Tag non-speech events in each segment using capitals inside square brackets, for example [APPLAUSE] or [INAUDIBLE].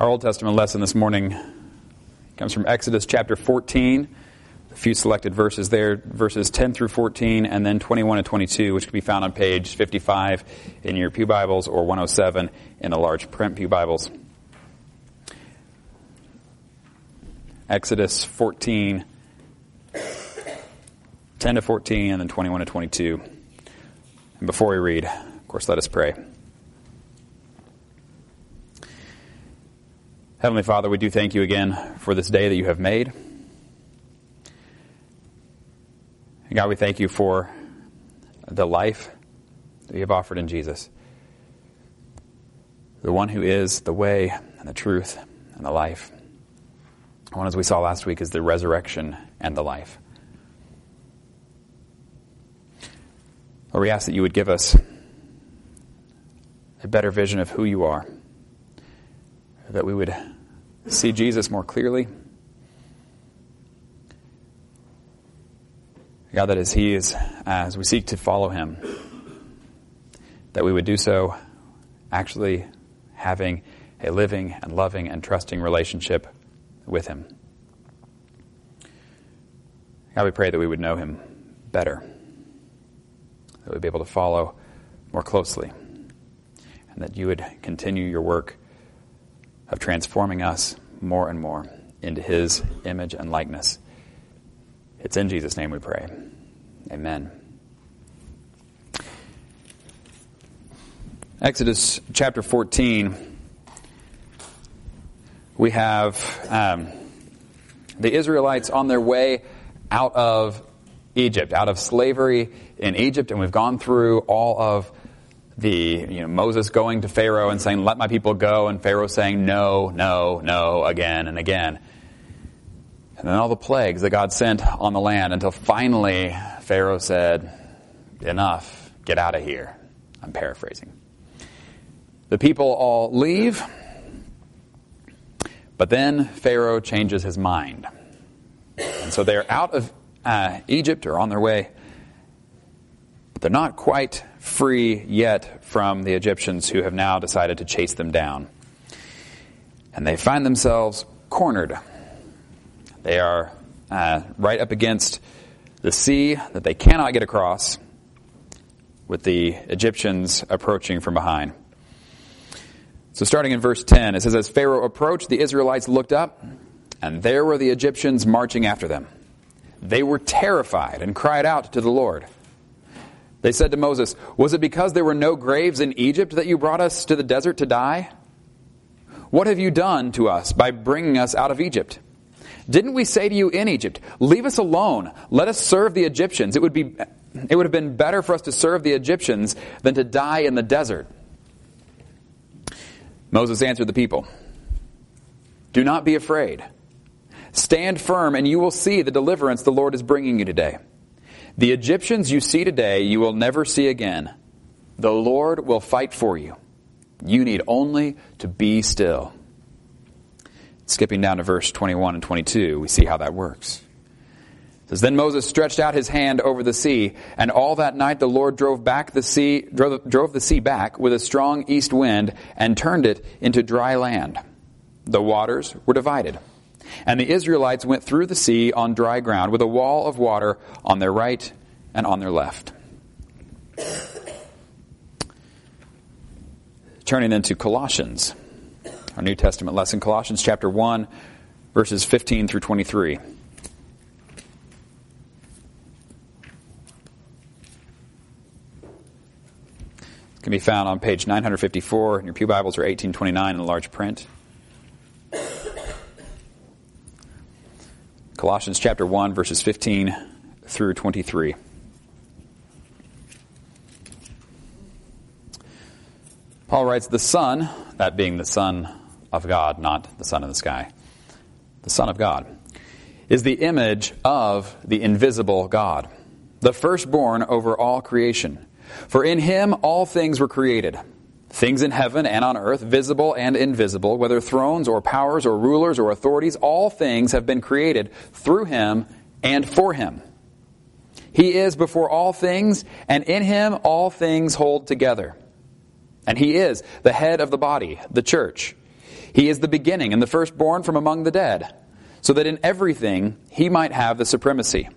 Our Old Testament lesson this morning comes from Exodus chapter 14, a few selected verses there, verses 10 through 14, and then 21 and 22, which can be found on page 55 in your Pew Bibles or 107 in the large print Pew Bibles. Exodus 14, 10 to 14, and then 21 to 22. And before we read, of course, let us pray. Heavenly Father, we do thank you again for this day that you have made. And God, we thank you for the life that you have offered in Jesus. The one who is the way and the truth and the life. One, as we saw last week, is the resurrection and the life. Lord, we ask that you would give us a better vision of who you are that we would see Jesus more clearly. God, that as He is, as we seek to follow Him, that we would do so actually having a living and loving and trusting relationship with Him. God, we pray that we would know Him better, that we'd be able to follow more closely, and that you would continue your work of transforming us more and more into His image and likeness. It's in Jesus' name we pray. Amen. Exodus chapter 14, we have um, the Israelites on their way out of Egypt, out of slavery in Egypt, and we've gone through all of the you know, Moses going to Pharaoh and saying, "Let my people go," and Pharaoh saying, "No, no, no," again and again. And then all the plagues that God sent on the land until finally Pharaoh said, "Enough, get out of here." I'm paraphrasing. The people all leave, but then Pharaoh changes his mind, and so they're out of uh, Egypt or on their way but they're not quite free yet from the Egyptians who have now decided to chase them down. And they find themselves cornered. They are uh, right up against the sea that they cannot get across, with the Egyptians approaching from behind. So, starting in verse 10, it says, As Pharaoh approached, the Israelites looked up, and there were the Egyptians marching after them. They were terrified and cried out to the Lord. They said to Moses, Was it because there were no graves in Egypt that you brought us to the desert to die? What have you done to us by bringing us out of Egypt? Didn't we say to you in Egypt, Leave us alone, let us serve the Egyptians? It would, be, it would have been better for us to serve the Egyptians than to die in the desert. Moses answered the people, Do not be afraid. Stand firm, and you will see the deliverance the Lord is bringing you today. The Egyptians you see today, you will never see again. The Lord will fight for you. You need only to be still. Skipping down to verse 21 and 22, we see how that works. It says, Then Moses stretched out his hand over the sea, and all that night the Lord drove back the sea, drove, drove the sea back with a strong east wind and turned it into dry land. The waters were divided and the Israelites went through the sea on dry ground with a wall of water on their right and on their left. Turning then to Colossians, our New Testament lesson, Colossians chapter 1, verses 15 through 23. can be found on page 954 in your Pew Bibles or 1829 in large print. Colossians chapter 1, verses 15 through 23. Paul writes, The Son, that being the Son of God, not the Son of the sky, the Son of God, is the image of the invisible God, the firstborn over all creation. For in him all things were created Things in heaven and on earth, visible and invisible, whether thrones or powers or rulers or authorities, all things have been created through him and for him. He is before all things, and in him all things hold together. And he is the head of the body, the church. He is the beginning and the firstborn from among the dead, so that in everything he might have the supremacy.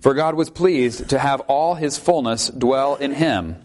For God was pleased to have all his fullness dwell in him,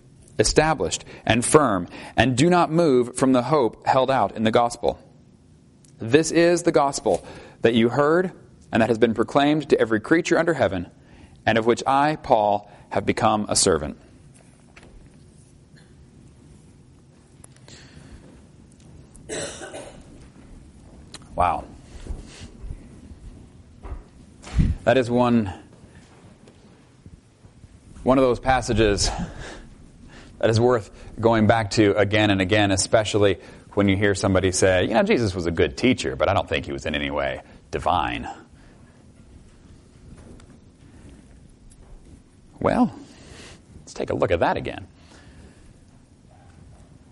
established and firm, and do not move from the hope held out in the gospel. This is the gospel that you heard and that has been proclaimed to every creature under heaven, and of which I, Paul, have become a servant. Wow. That is one, one of those passages that is worth going back to again and again, especially when you hear somebody say, you know, Jesus was a good teacher, but I don't think he was in any way divine. Well, let's take a look at that again.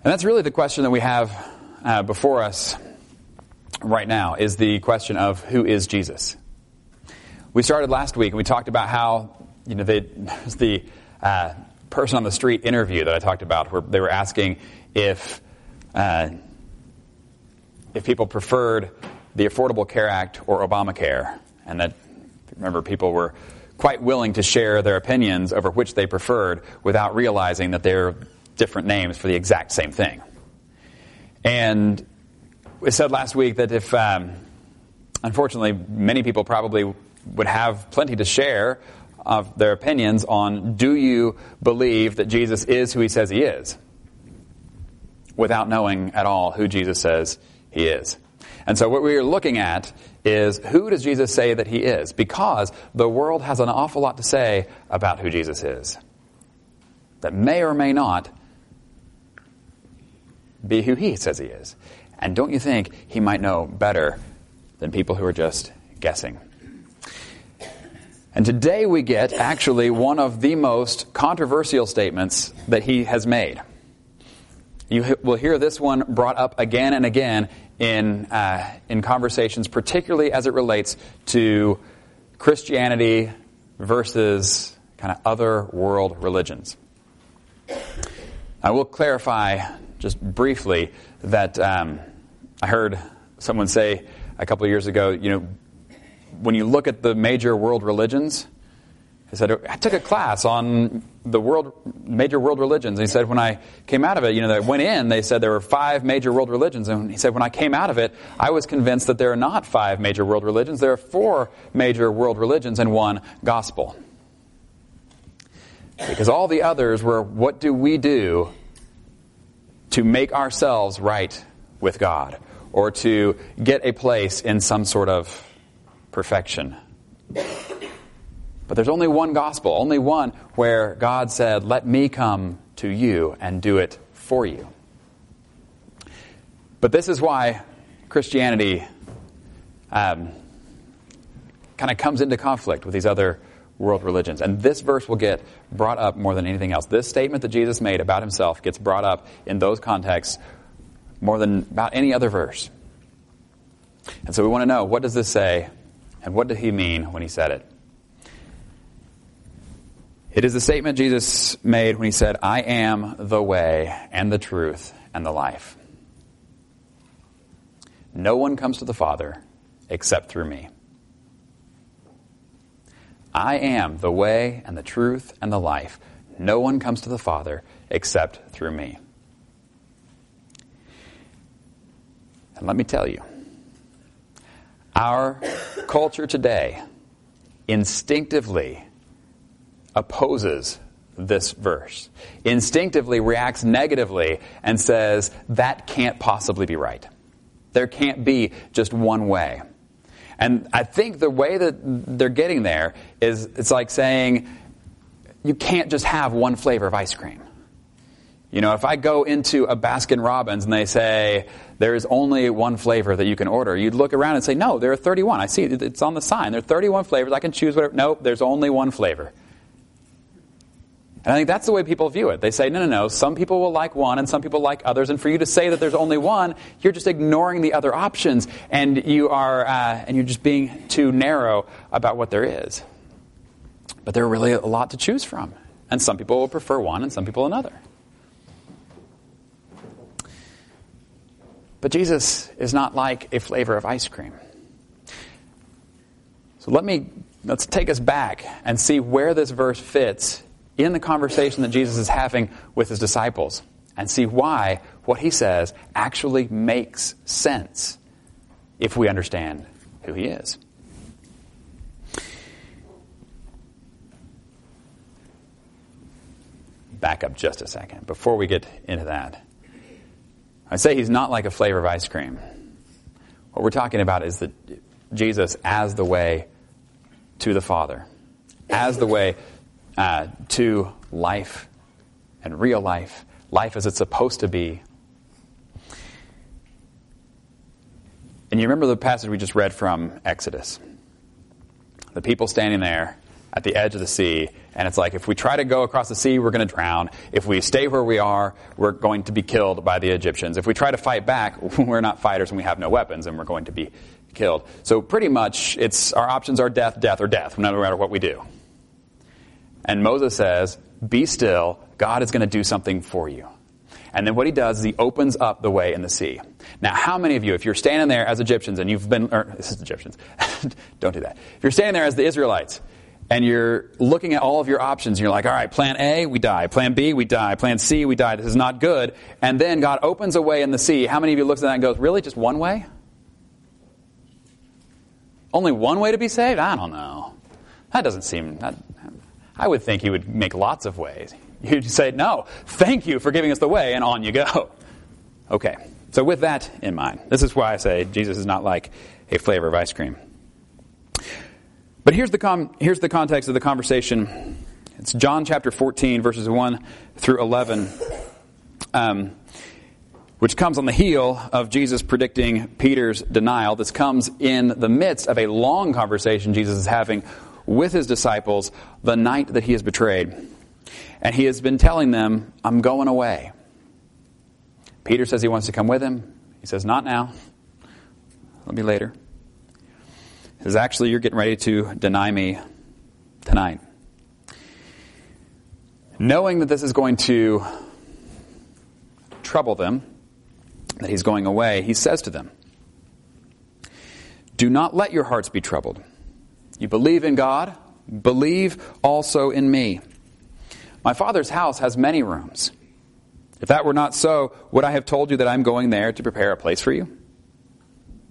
And that's really the question that we have uh, before us right now is the question of who is Jesus? We started last week and we talked about how, you know, the, [LAUGHS] the uh, person on the street interview that I talked about, where they were asking if, uh, if people preferred the Affordable Care Act or Obamacare. And that, remember, people were quite willing to share their opinions over which they preferred without realizing that they're different names for the exact same thing. And we said last week that if, um, unfortunately, many people probably would have plenty to share of their opinions on do you believe that Jesus is who he says he is without knowing at all who Jesus says he is. And so what we are looking at is who does Jesus say that he is? Because the world has an awful lot to say about who Jesus is that may or may not be who he says he is. And don't you think he might know better than people who are just guessing? And today we get actually one of the most controversial statements that he has made. You will hear this one brought up again and again in, uh, in conversations, particularly as it relates to Christianity versus kind of other world religions. I will clarify just briefly that um, I heard someone say a couple years ago, you know, when you look at the major world religions, he said, I took a class on the world, major world religions. And he said, when I came out of it, you know, I went in, they said there were five major world religions. And he said, when I came out of it, I was convinced that there are not five major world religions. There are four major world religions and one gospel. Because all the others were, what do we do to make ourselves right with God or to get a place in some sort of perfection. But there's only one gospel, only one where God said, Let me come to you and do it for you. But this is why Christianity um, kind of comes into conflict with these other world religions. And this verse will get brought up more than anything else. This statement that Jesus made about himself gets brought up in those contexts more than about any other verse. And so we want to know what does this say and what did he mean when he said it? It is the statement Jesus made when he said, I am the way and the truth and the life. No one comes to the Father except through me. I am the way and the truth and the life. No one comes to the Father except through me. And let me tell you, our culture today instinctively opposes this verse, instinctively reacts negatively and says, that can't possibly be right. There can't be just one way. And I think the way that they're getting there is it's like saying you can't just have one flavor of ice cream. You know, if I go into a Baskin Robbins and they say there's only one flavor that you can order, you'd look around and say, no, there are 31. I see it's on the sign. There are 31 flavors. I can choose whatever. Nope, there's only one flavor. And I think that's the way people view it. They say, no, no, no, some people will like one and some people like others. And for you to say that there's only one, you're just ignoring the other options and you are, uh, and you're just being too narrow about what there is. But there are really a lot to choose from. And some people will prefer one and some people another. But Jesus is not like a flavor of ice cream. So let me let's take us back and see where this verse fits in the conversation that Jesus is having with his disciples and see why what he says actually makes sense if we understand who he is. Back up just a second before we get into that. I say he's not like a flavor of ice cream. What we're talking about is that Jesus as the way to the Father, as the way uh, to life and real life, life as it's supposed to be. And you remember the passage we just read from Exodus? The people standing there at the edge of the sea. And it's like, if we try to go across the sea, we're going to drown. If we stay where we are, we're going to be killed by the Egyptians. If we try to fight back, [LAUGHS] we're not fighters and we have no weapons and we're going to be killed. So pretty much, it's, our options are death, death, or death, no matter what we do. And Moses says, be still, God is going to do something for you. And then what he does is he opens up the way in the sea. Now, how many of you, if you're standing there as Egyptians and you've been, or, this is Egyptians, [LAUGHS] don't do that. If you're standing there as the Israelites and you're looking at all of your options and you're like, all right, plan A, we die. Plan B, we die. Plan C, we die. This is not good. And then God opens a way in the sea. How many of you looks at that and goes, really, just one way? Only one way to be saved? I don't know. That doesn't seem, that, I would think he would make lots of ways. You'd say, no, thank you for giving us the way, and on you go. Okay, so with that in mind, this is why I say Jesus is not like a flavor of ice cream. But here's the, com- here's the context of the conversation. It's John chapter 14, verses 1 through 11, um, which comes on the heel of Jesus predicting Peter's denial. This comes in the midst of a long conversation Jesus is having with his disciples the night that he is betrayed. And he has been telling them, I'm going away. Peter says he wants to come with him. He says, Not now. It'll be later. Says, Actually, you're getting ready to deny me tonight. Knowing that this is going to trouble them, that he's going away, he says to them, Do not let your hearts be troubled. You believe in God, believe also in me. My Father's house has many rooms. If that were not so, would I have told you that I'm going there to prepare a place for you?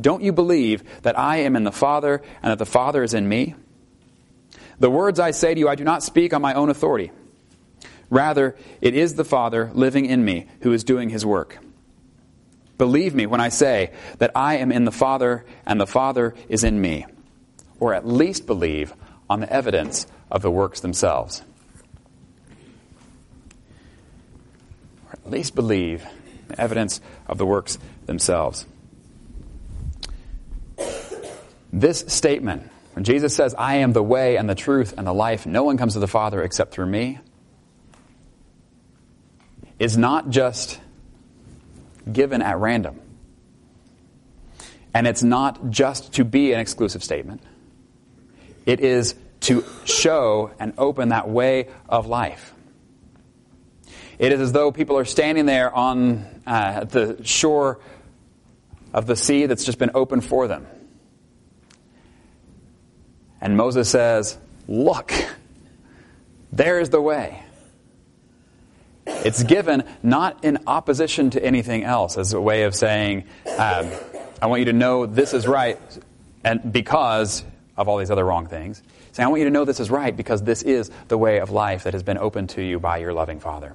Don't you believe that I am in the Father and that the Father is in me? The words I say to you, I do not speak on my own authority. Rather, it is the Father living in me who is doing his work. Believe me when I say that I am in the Father and the Father is in me. Or at least believe on the evidence of the works themselves. Or at least believe the evidence of the works themselves. This statement, when Jesus says, I am the way and the truth and the life, no one comes to the Father except through me, is not just given at random. And it's not just to be an exclusive statement, it is to show and open that way of life. It is as though people are standing there on uh, the shore of the sea that's just been opened for them. And Moses says, Look, there is the way. It's given not in opposition to anything else, as a way of saying, um, I want you to know this is right, and because of all these other wrong things. Saying, I want you to know this is right because this is the way of life that has been opened to you by your loving Father.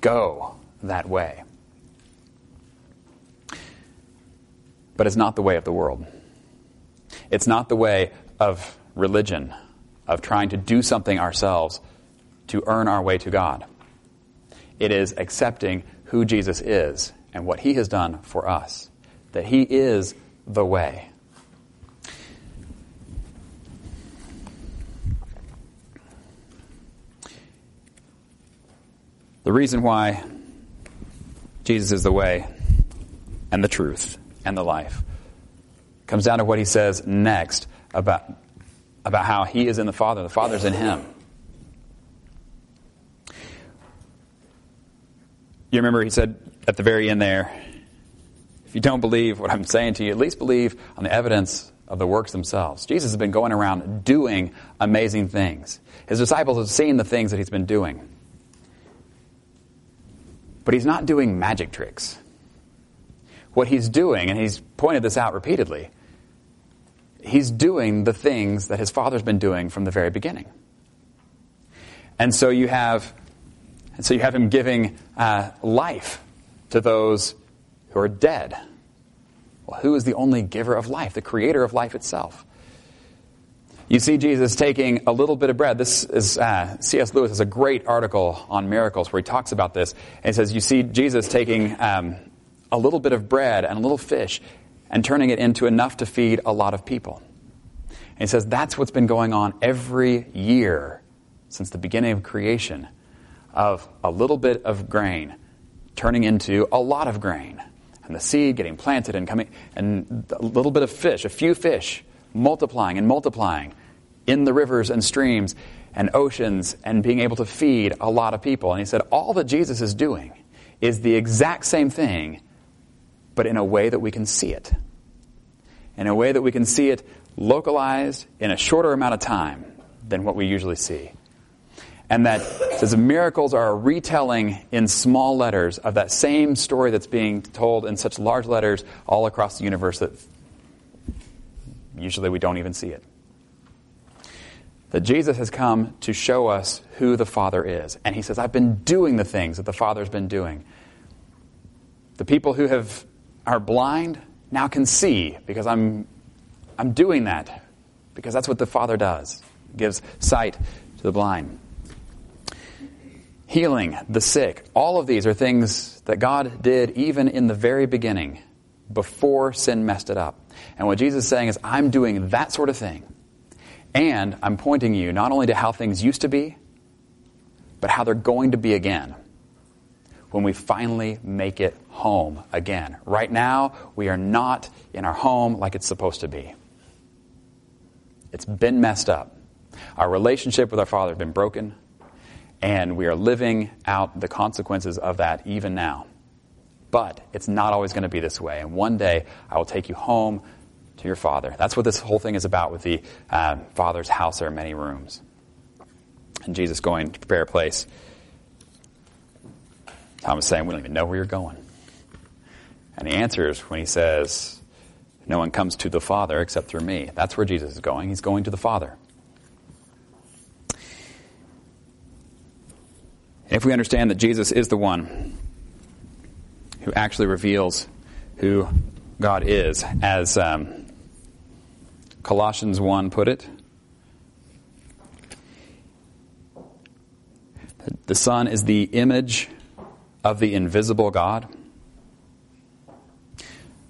Go that way. But it's not the way of the world. It's not the way of religion, of trying to do something ourselves to earn our way to God. It is accepting who Jesus is and what he has done for us, that he is the way. The reason why Jesus is the way and the truth and the life comes down to what he says next about, about how he is in the Father, the Father's in him. You remember he said at the very end there, if you don't believe what I'm saying to you, at least believe on the evidence of the works themselves. Jesus has been going around doing amazing things. His disciples have seen the things that he's been doing. But he's not doing magic tricks. What he's doing, and he's pointed this out repeatedly, he's doing the things that his father's been doing from the very beginning. And so you have, so you have him giving uh, life to those who are dead. Well, who is the only giver of life, the creator of life itself? You see Jesus taking a little bit of bread. This is, uh, C.S. Lewis has a great article on miracles where he talks about this. And he says, You see Jesus taking um, a little bit of bread and a little fish and turning it into enough to feed a lot of people. And he says that's what's been going on every year since the beginning of creation of a little bit of grain turning into a lot of grain and the seed getting planted and coming and a little bit of fish, a few fish multiplying and multiplying in the rivers and streams and oceans and being able to feed a lot of people. And he said all that Jesus is doing is the exact same thing but in a way that we can see it. In a way that we can see it localized in a shorter amount of time than what we usually see. And that says miracles are a retelling in small letters of that same story that's being told in such large letters all across the universe that usually we don't even see it. That Jesus has come to show us who the Father is. And he says, I've been doing the things that the Father's been doing. The people who have are blind now can see because I'm, I'm doing that because that's what the Father does. gives sight to the blind. Healing the sick. All of these are things that God did even in the very beginning before sin messed it up. And what Jesus is saying is, I'm doing that sort of thing. And I'm pointing you not only to how things used to be, but how they're going to be again when we finally make it home again. Right now, we are not in our home like it's supposed to be. It's been messed up. Our relationship with our Father has been broken, and we are living out the consequences of that even now. But it's not always going to be this way. And one day, I will take you home to your Father. That's what this whole thing is about with the uh, Father's house. There are many rooms. And Jesus going to prepare a place Thomas saying, We don't even know where you're going. And he answers when he says, No one comes to the Father except through me. That's where Jesus is going. He's going to the Father. If we understand that Jesus is the one who actually reveals who God is, as um, Colossians 1 put it, the Son is the image of the invisible God?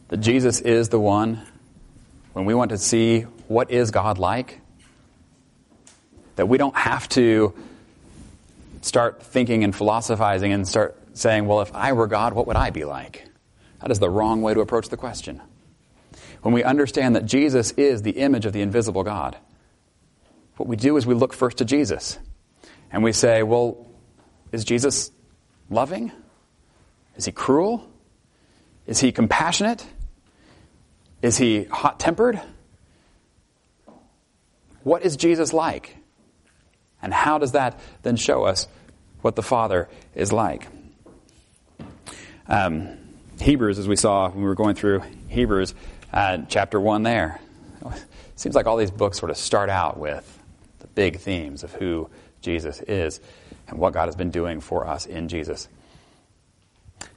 That Jesus is the one when we want to see what is God like? That we don't have to start thinking and philosophizing and start saying, well, if I were God, what would I be like? That is the wrong way to approach the question. When we understand that Jesus is the image of the invisible God, what we do is we look first to Jesus. And we say, well, is Jesus loving? Is he cruel? Is he compassionate? Is he hot tempered? What is Jesus like? And how does that then show us what the Father is like? Um, Hebrews, as we saw when we were going through Hebrews, uh, chapter 1 there. [LAUGHS] Seems like all these books sort of start out with the big themes of who Jesus is and what God has been doing for us in Jesus.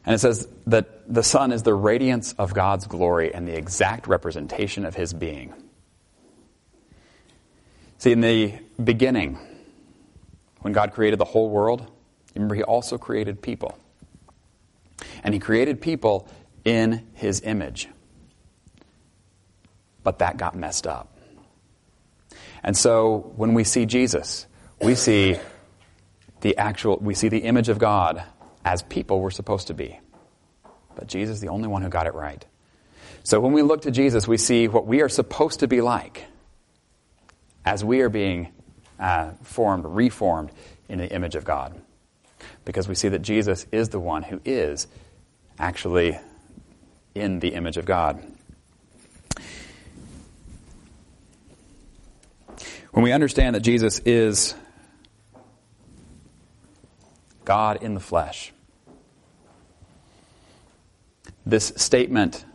And it says that the Son is the radiance of God's glory and the exact representation of his being. See, in the beginning, when God created the whole world, remember, he also created people. And he created people in his image. But that got messed up. And so when we see Jesus, we see the actual, we see the image of God as people were supposed to be. But Jesus is the only one who got it right. So when we look to Jesus, we see what we are supposed to be like as we are being uh, formed, reformed in the image of God. Because we see that Jesus is the one who is actually in the image of God. When we understand that Jesus is God in the flesh, this statement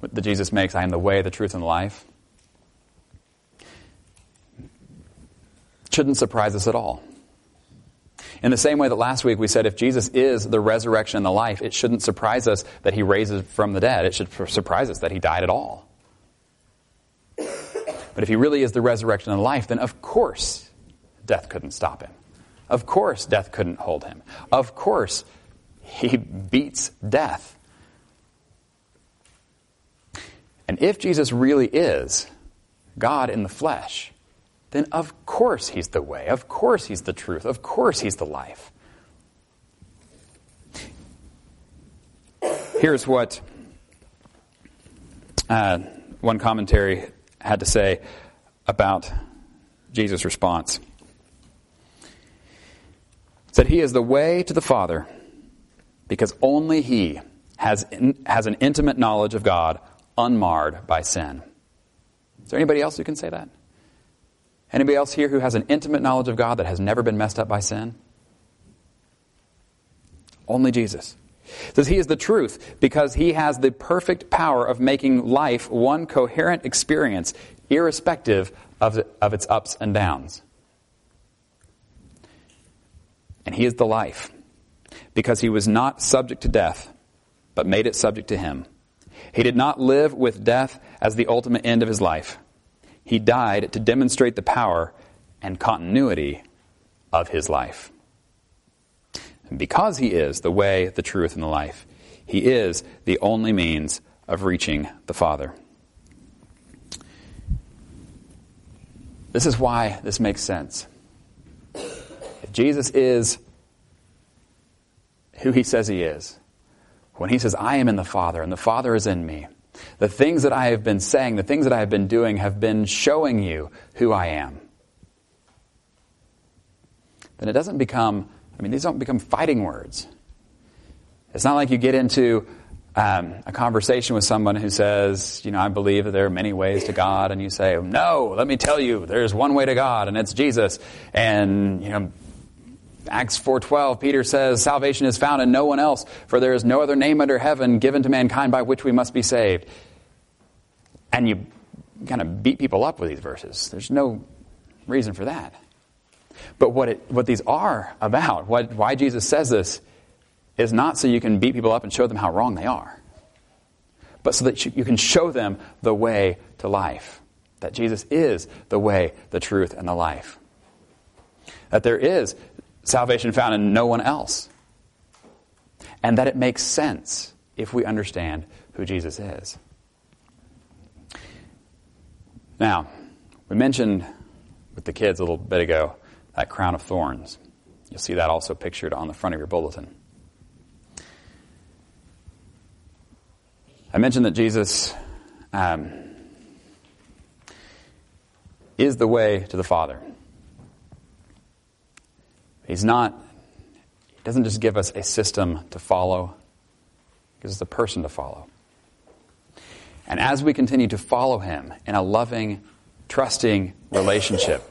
that Jesus makes, I am the way, the truth, and the life, shouldn't surprise us at all. In the same way that last week we said if Jesus is the resurrection and the life, it shouldn't surprise us that he raises from the dead. It should surprise us that he died at all. But if he really is the resurrection and the life, then of course death couldn't stop him. Of course death couldn't hold him. Of course he beats death. And if Jesus really is God in the flesh, then of course he's the way. Of course he's the truth. Of course he's the life. Here's what uh, one commentary had to say about Jesus' response. Said, He is the way to the Father because only He has, in, has an intimate knowledge of God unmarred by sin. Is there anybody else who can say that? Anybody else here who has an intimate knowledge of God that has never been messed up by sin? Only Jesus. It says he is the truth because he has the perfect power of making life one coherent experience, irrespective of, the, of its ups and downs. And he is the life because he was not subject to death, but made it subject to him. He did not live with death as the ultimate end of his life. He died to demonstrate the power and continuity of his life. And because he is the way, the truth, and the life, he is the only means of reaching the Father. This is why this makes sense. Jesus is who he says he is, when he says, I am in the Father and the Father is in me, the things that I have been saying, the things that I have been doing have been showing you who I am. Then it doesn't become, I mean, these don't become fighting words. It's not like you get into um, a conversation with someone who says, you know, I believe that there are many ways to God, and you say, no, let me tell you, there's one way to God, and it's Jesus. And, you know, Acts 4:12 Peter says salvation is found in no one else for there is no other name under heaven given to mankind by which we must be saved. And you kind of beat people up with these verses. There's no reason for that. But what it, what these are about, what, why Jesus says this is not so you can beat people up and show them how wrong they are. But so that you can show them the way to life. That Jesus is the way, the truth, and the life. That there is salvation found in no one else. And that it makes sense if we understand who Jesus is. Now, we mentioned with the kids a little bit ago that crown of thorns. You'll see that also pictured on the front of your bulletin. I mentioned that Jesus um, is the way to the Father. He's not, he doesn't just give us a system to follow, he gives us a person to follow. And as we continue to follow him in a loving, trusting relationship,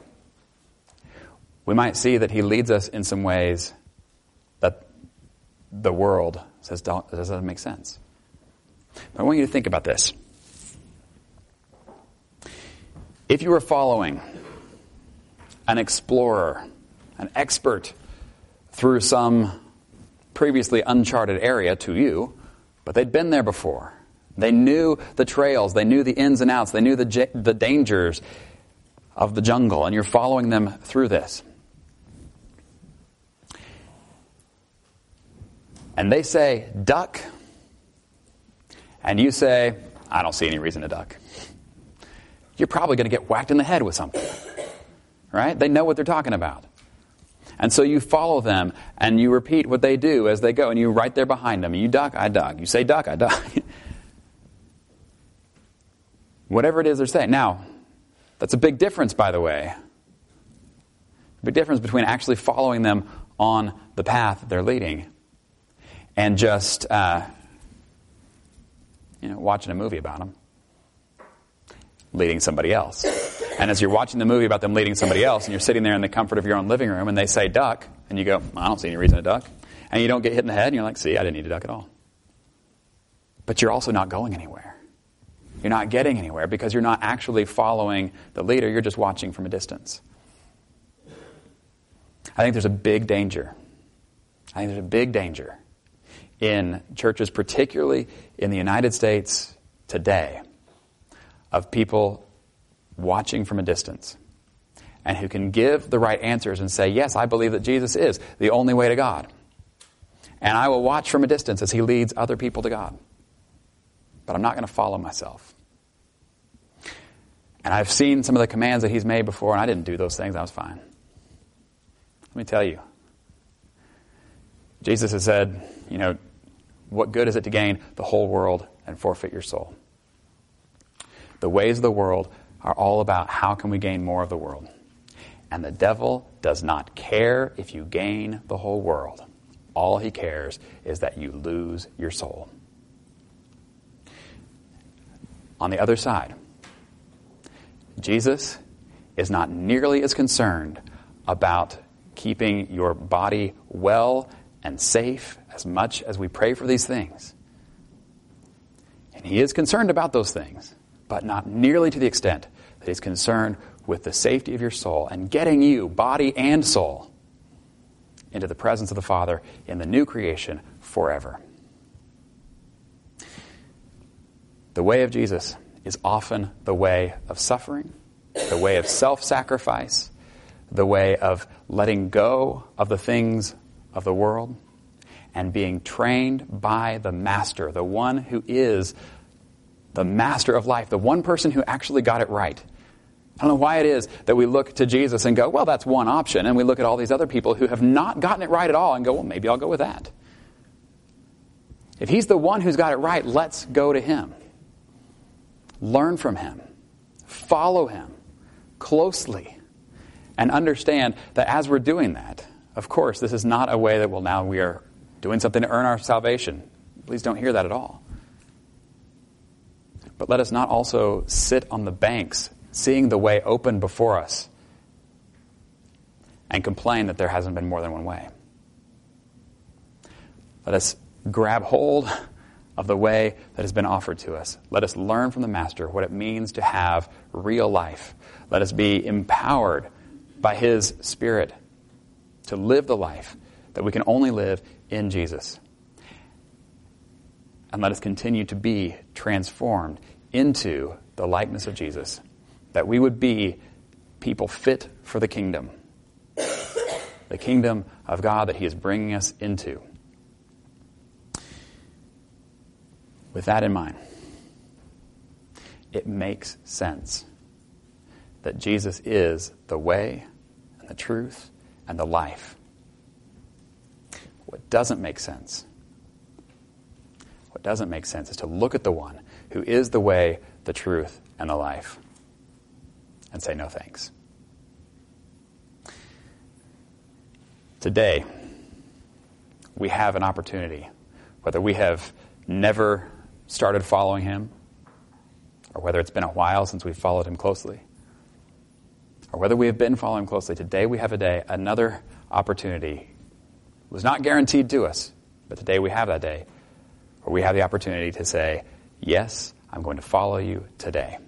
we might see that he leads us in some ways that the world says doesn't make sense. But I want you to think about this. If you were following an explorer, an expert through some previously uncharted area to you, but they'd been there before. They knew the trails, they knew the ins and outs, they knew the, the dangers of the jungle, and you're following them through this. And they say, duck, and you say, I don't see any reason to duck you're probably going to get whacked in the head with something. Right? They know what they're talking about. And so you follow them and you repeat what they do as they go and you're right there behind them. You duck, I duck. You say duck, I duck. [LAUGHS] Whatever it is they're saying. Now, that's a big difference, by the way. A big difference between actually following them on the path they're leading and just, uh, you know, watching a movie about them leading somebody else. And as you're watching the movie about them leading somebody else, and you're sitting there in the comfort of your own living room, and they say duck, and you go, I don't see any reason to duck. And you don't get hit in the head, and you're like, see, I didn't need to duck at all. But you're also not going anywhere. You're not getting anywhere because you're not actually following the leader, you're just watching from a distance. I think there's a big danger. I think there's a big danger in churches, particularly in the United States today, of people watching from a distance and who can give the right answers and say, Yes, I believe that Jesus is the only way to God. And I will watch from a distance as he leads other people to God. But I'm not going to follow myself. And I've seen some of the commands that he's made before, and I didn't do those things. I was fine. Let me tell you. Jesus has said, you know, what good is it to gain the whole world and forfeit your soul? The ways of the world are all about how can we gain more of the world. And the devil does not care if you gain the whole world. All he cares is that you lose your soul. On the other side, Jesus is not nearly as concerned about keeping your body well and safe as much as we pray for these things. And he is concerned about those things but not nearly to the extent that he's concerned with the safety of your soul and getting you, body and soul, into the presence of the Father in the new creation forever. The way of Jesus is often the way of suffering, the way of self sacrifice, the way of letting go of the things of the world, and being trained by the Master, the one who is the master of life, the one person who actually got it right. I don't know why it is that we look to Jesus and go, well, that's one option. And we look at all these other people who have not gotten it right at all and go, well, maybe I'll go with that. If he's the one who's got it right, let's go to him. Learn from him. Follow him closely. And understand that as we're doing that, of course, this is not a way that, well, now we are doing something to earn our salvation. Please don't hear that at all. But let us not also sit on the banks, seeing the way open before us, and complain that there hasn't been more than one way. Let us grab hold of the way that has been offered to us. Let us learn from the Master what it means to have real life. Let us be empowered by His Spirit to live the life that we can only live in Jesus and let us continue to be transformed into the likeness of Jesus, that we would be people fit for the kingdom, the kingdom of God that He is bringing us into. With that in mind, it makes sense that Jesus is the way and the truth and the life. What doesn't make sense What doesn't make sense is to look at the one who is the way, the truth, and the life and say no thanks. Today, we have an opportunity, whether we have never started following him, or whether it's been a while since we've followed him closely, or whether we have been following him closely, today we have a day, another opportunity. It was not guaranteed to us, but today we have that day where we have the opportunity to say, Yes, I'm going to follow you today.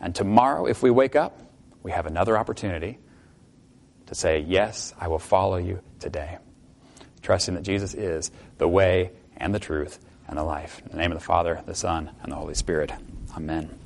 And tomorrow, if we wake up, we have another opportunity to say, Yes, I will follow you today. Trusting that Jesus is the way and the truth and the life. In the name of the Father, the Son, and the Holy Spirit. Amen.